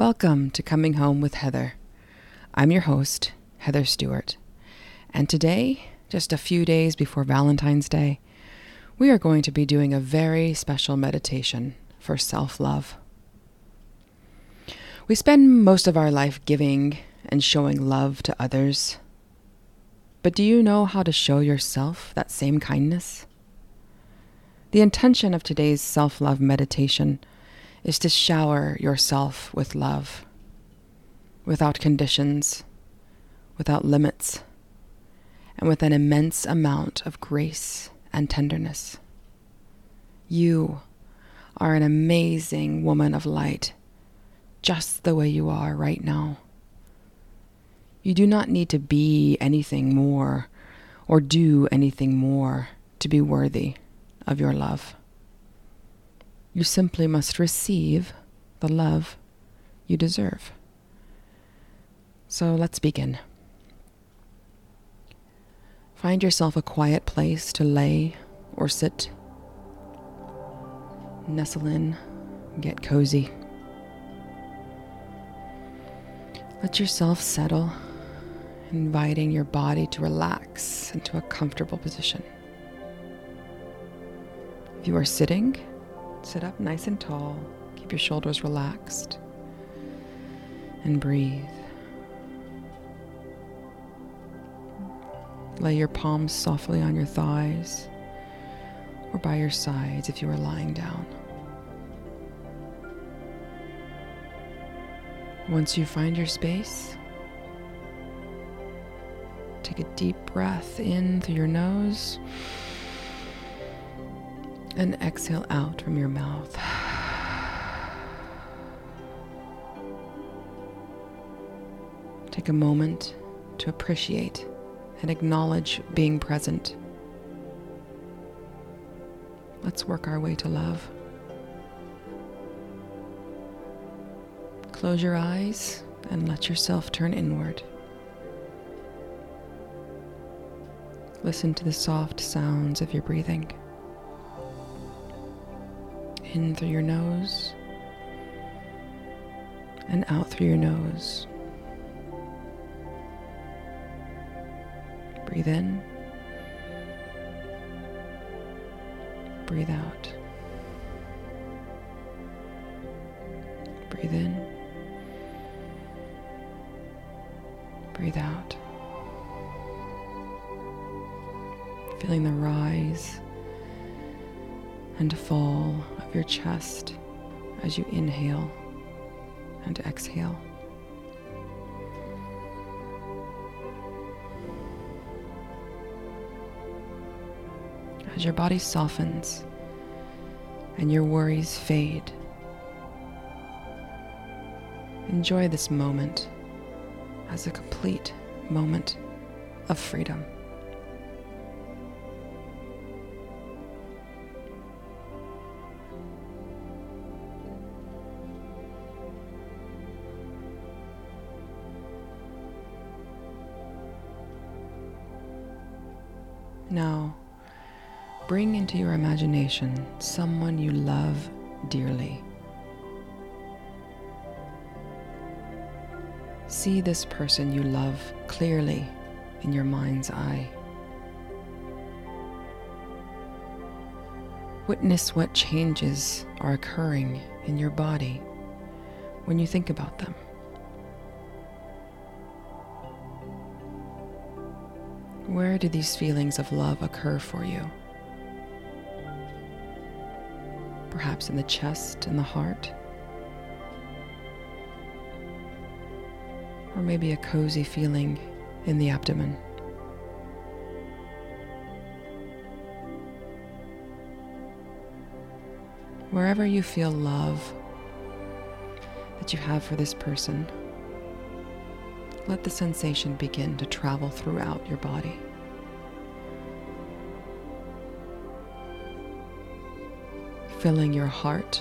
Welcome to Coming Home with Heather. I'm your host, Heather Stewart. And today, just a few days before Valentine's Day, we are going to be doing a very special meditation for self love. We spend most of our life giving and showing love to others. But do you know how to show yourself that same kindness? The intention of today's self love meditation is to shower yourself with love, without conditions, without limits, and with an immense amount of grace and tenderness. You are an amazing woman of light, just the way you are right now. You do not need to be anything more or do anything more to be worthy of your love. You simply must receive the love you deserve. So let's begin. Find yourself a quiet place to lay or sit. Nestle in, get cozy. Let yourself settle, inviting your body to relax into a comfortable position. If you are sitting, Sit up nice and tall. Keep your shoulders relaxed. And breathe. Lay your palms softly on your thighs or by your sides if you are lying down. Once you find your space, take a deep breath in through your nose and exhale out from your mouth. Take a moment to appreciate and acknowledge being present. Let's work our way to love. Close your eyes and let yourself turn inward. Listen to the soft sounds of your breathing in through your nose and out through your nose. Breathe in, breathe out. Breathe in, breathe out. Feeling the rise and fall of your chest as you inhale and exhale. As your body softens and your worries fade, enjoy this moment as a complete moment of freedom. Now, bring into your imagination someone you love dearly. See this person you love clearly in your mind's eye. Witness what changes are occurring in your body when you think about them. Where do these feelings of love occur for you? Perhaps in the chest and the heart? Or maybe a cozy feeling in the abdomen? Wherever you feel love that you have for this person, let the sensation begin to travel throughout your body. Filling your heart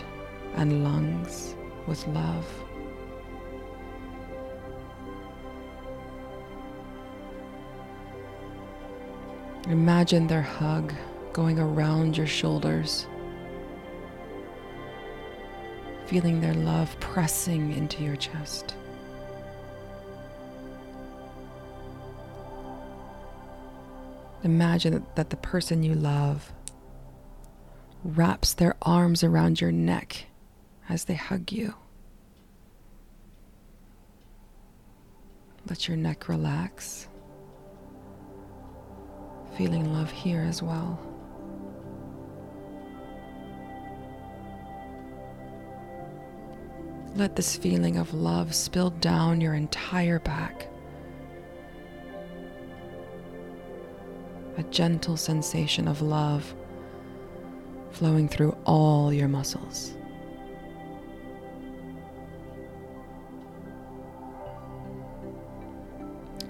and lungs with love. Imagine their hug going around your shoulders, feeling their love pressing into your chest. Imagine that the person you love wraps their arms around your neck as they hug you. Let your neck relax, feeling love here as well. Let this feeling of love spill down your entire back. A gentle sensation of love flowing through all your muscles.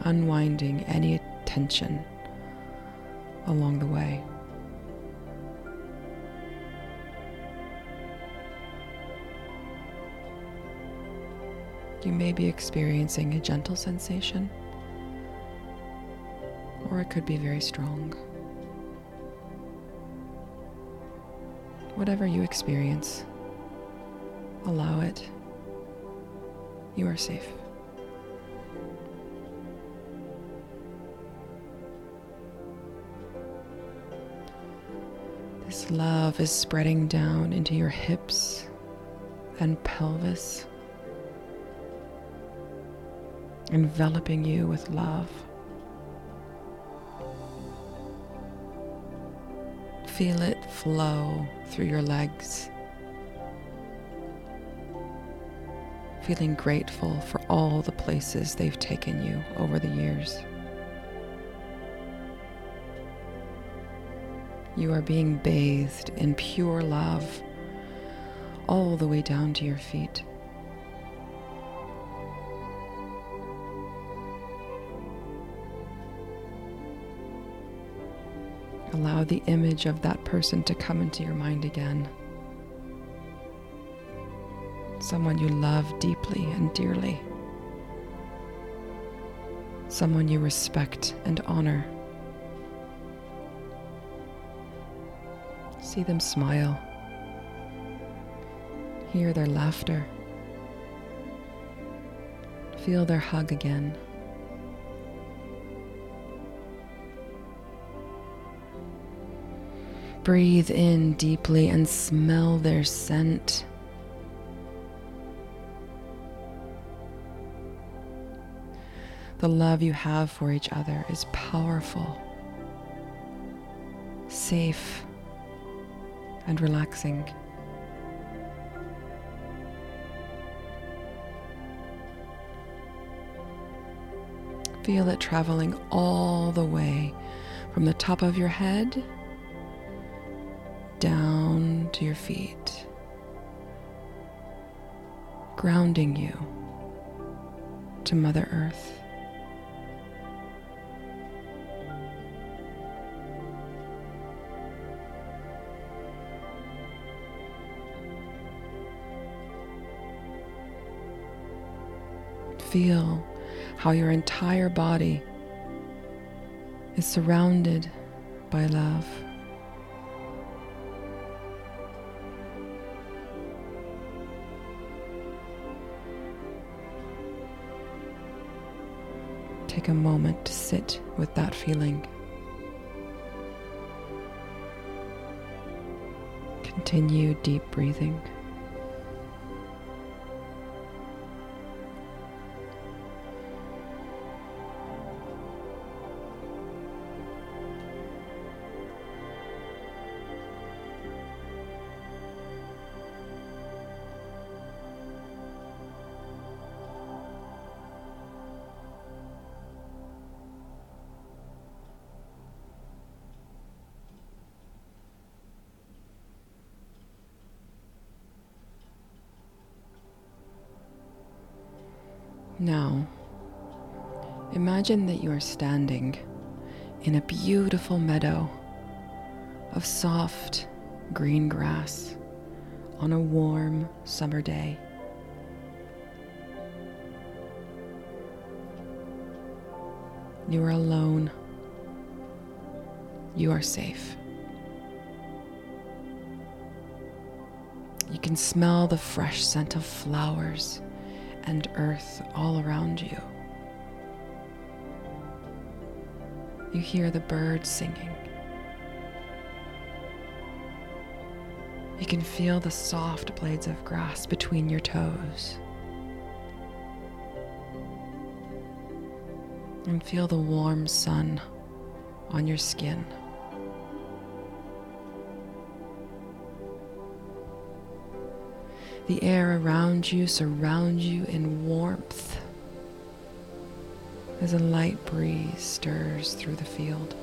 Unwinding any tension along the way. You may be experiencing a gentle sensation, or it could be very strong. Whatever you experience, allow it. You are safe. This love is spreading down into your hips and pelvis enveloping you with love. Feel it flow through your legs. Feeling grateful for all the places they've taken you over the years. You are being bathed in pure love all the way down to your feet. Allow the image of that person to come into your mind again. Someone you love deeply and dearly. Someone you respect and honor. See them smile. Hear their laughter. Feel their hug again. Breathe in deeply and smell their scent. The love you have for each other is powerful, safe, and relaxing. Feel it traveling all the way from the top of your head down to your feet, grounding you to Mother Earth. Feel how your entire body is surrounded by love. Take a moment to sit with that feeling. Continue deep breathing. Now, imagine that you are standing in a beautiful meadow of soft green grass on a warm summer day. You are alone. You are safe. You can smell the fresh scent of flowers and earth all around you. You hear the birds singing. You can feel the soft blades of grass between your toes. And feel the warm sun on your skin. The air around you surrounds you in warmth as a light breeze stirs through the field.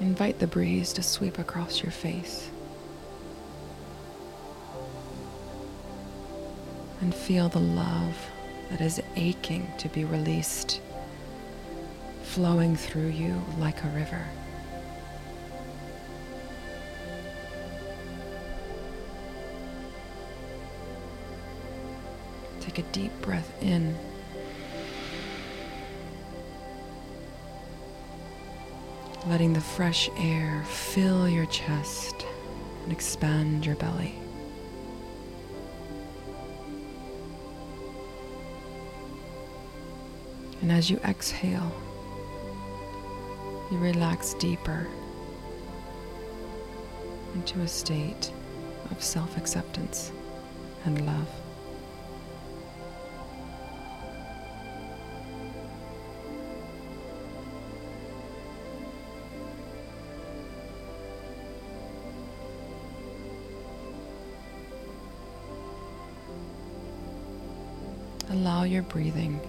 Invite the breeze to sweep across your face. And feel the love that is aching to be released, flowing through you like a river. A deep breath in. Letting the fresh air fill your chest and expand your belly. And as you exhale, you relax deeper into a state of self acceptance and love. Allow your breathing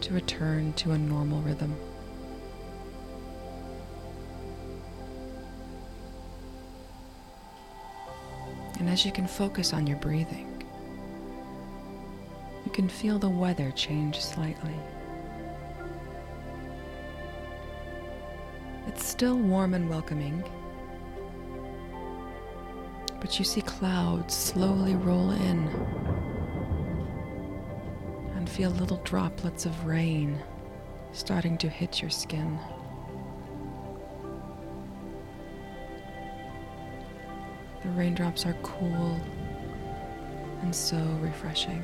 to return to a normal rhythm. And as you can focus on your breathing, you can feel the weather change slightly. It's still warm and welcoming, but you see clouds slowly roll in feel little droplets of rain starting to hit your skin. The raindrops are cool and so refreshing.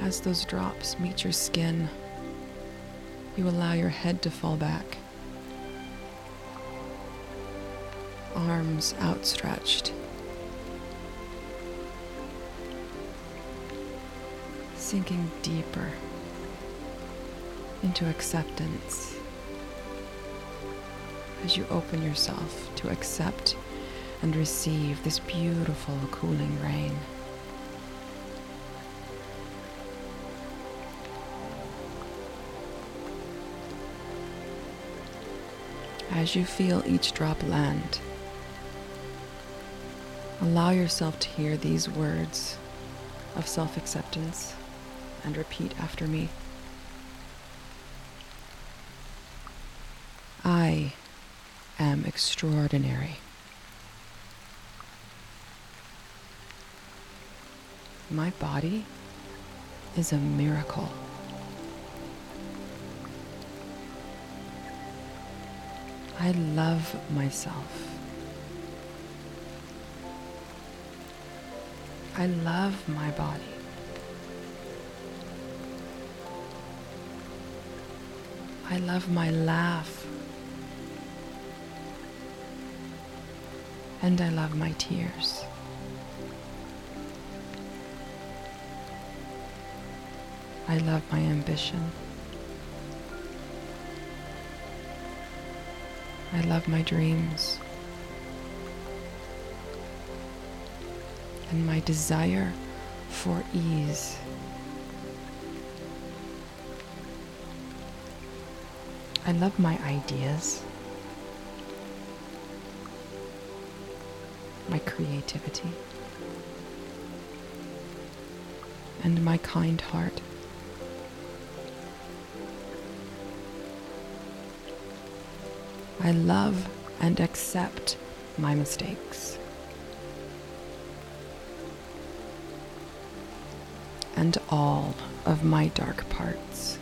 As those drops meet your skin, you allow your head to fall back, arms outstretched. Sinking deeper into acceptance as you open yourself to accept and receive this beautiful cooling rain. As you feel each drop land, allow yourself to hear these words of self acceptance and repeat after me. I am extraordinary. My body is a miracle. I love myself. I love my body. I love my laugh. And I love my tears. I love my ambition. I love my dreams. And my desire for ease. I love my ideas, my creativity, and my kind heart. I love and accept my mistakes. And all of my dark parts.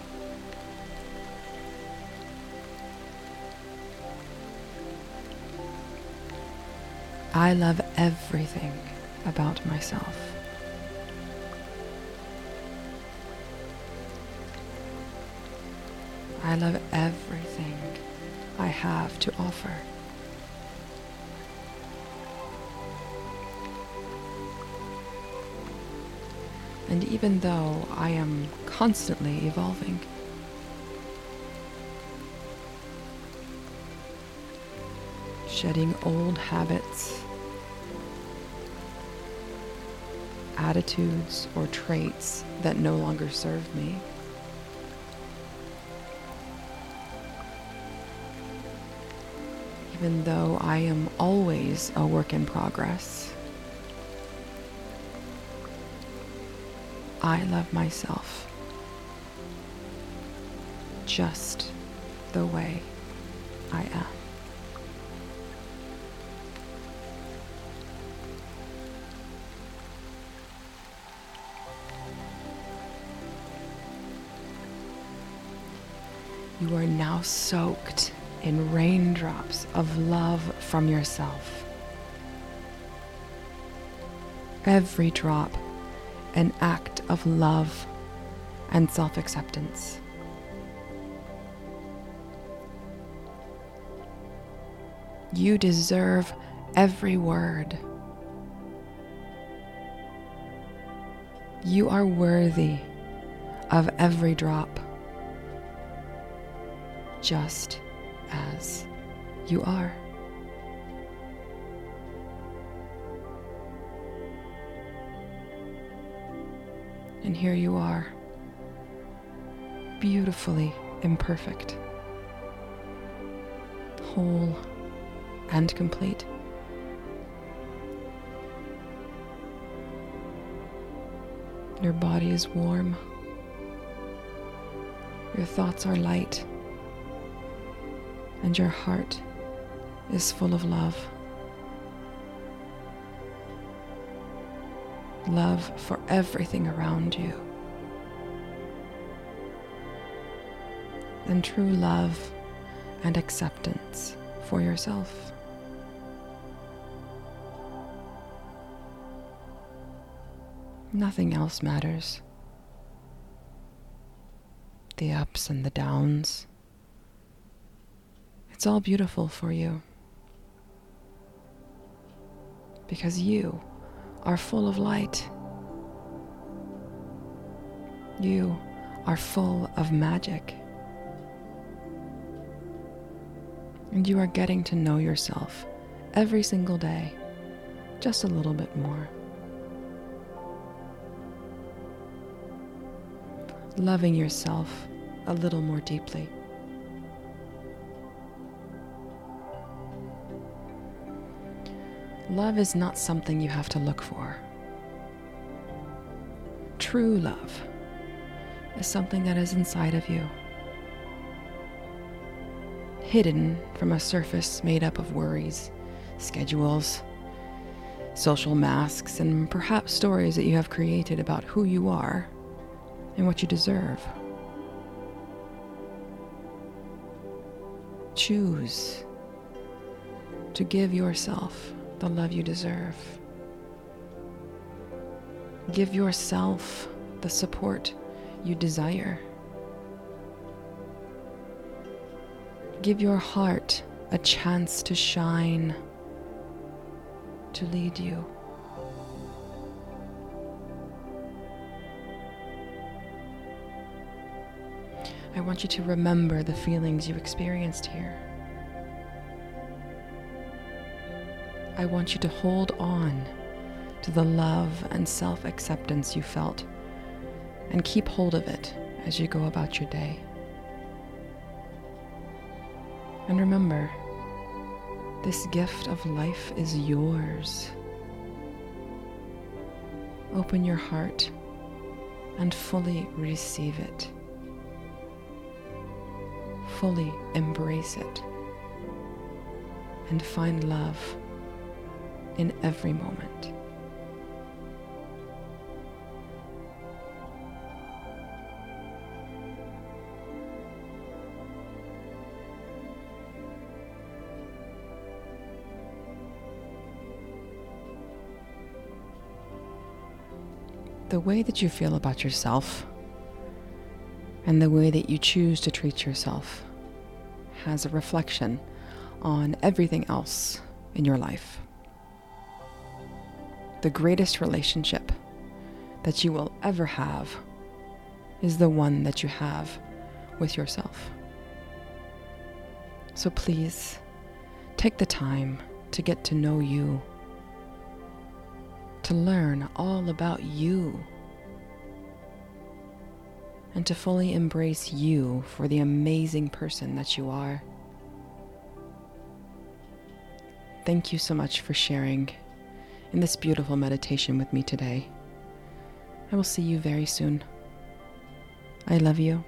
I love everything about myself. I love everything I have to offer. And even though I am constantly evolving, shedding old habits, attitudes, or traits that no longer serve me. Even though I am always a work in progress, I love myself just the way I am. You are now soaked in raindrops of love from yourself. Every drop an act of love and self acceptance. You deserve every word. You are worthy of every drop, just as you are. And here you are, beautifully imperfect, whole and complete. Your body is warm. Your thoughts are light. And your heart is full of love. Love for everything around you. And true love and acceptance for yourself. Nothing else matters. The ups and the downs. It's all beautiful for you. Because you are full of light. You are full of magic. And you are getting to know yourself every single day, just a little bit more. Loving yourself a little more deeply. Love is not something you have to look for. True love is something that is inside of you, hidden from a surface made up of worries, schedules, social masks, and perhaps stories that you have created about who you are and what you deserve. Choose to give yourself the love you deserve. Give yourself the support you desire. Give your heart a chance to shine, to lead you. I want you to remember the feelings you experienced here. I want you to hold on to the love and self acceptance you felt and keep hold of it as you go about your day. And remember, this gift of life is yours. Open your heart and fully receive it. Fully embrace it and find love in every moment. The way that you feel about yourself and the way that you choose to treat yourself has a reflection on everything else in your life. The greatest relationship that you will ever have is the one that you have with yourself. So please take the time to get to know you, to learn all about you, and to fully embrace you for the amazing person that you are. Thank you so much for sharing in this beautiful meditation with me today. I will see you very soon. I love you.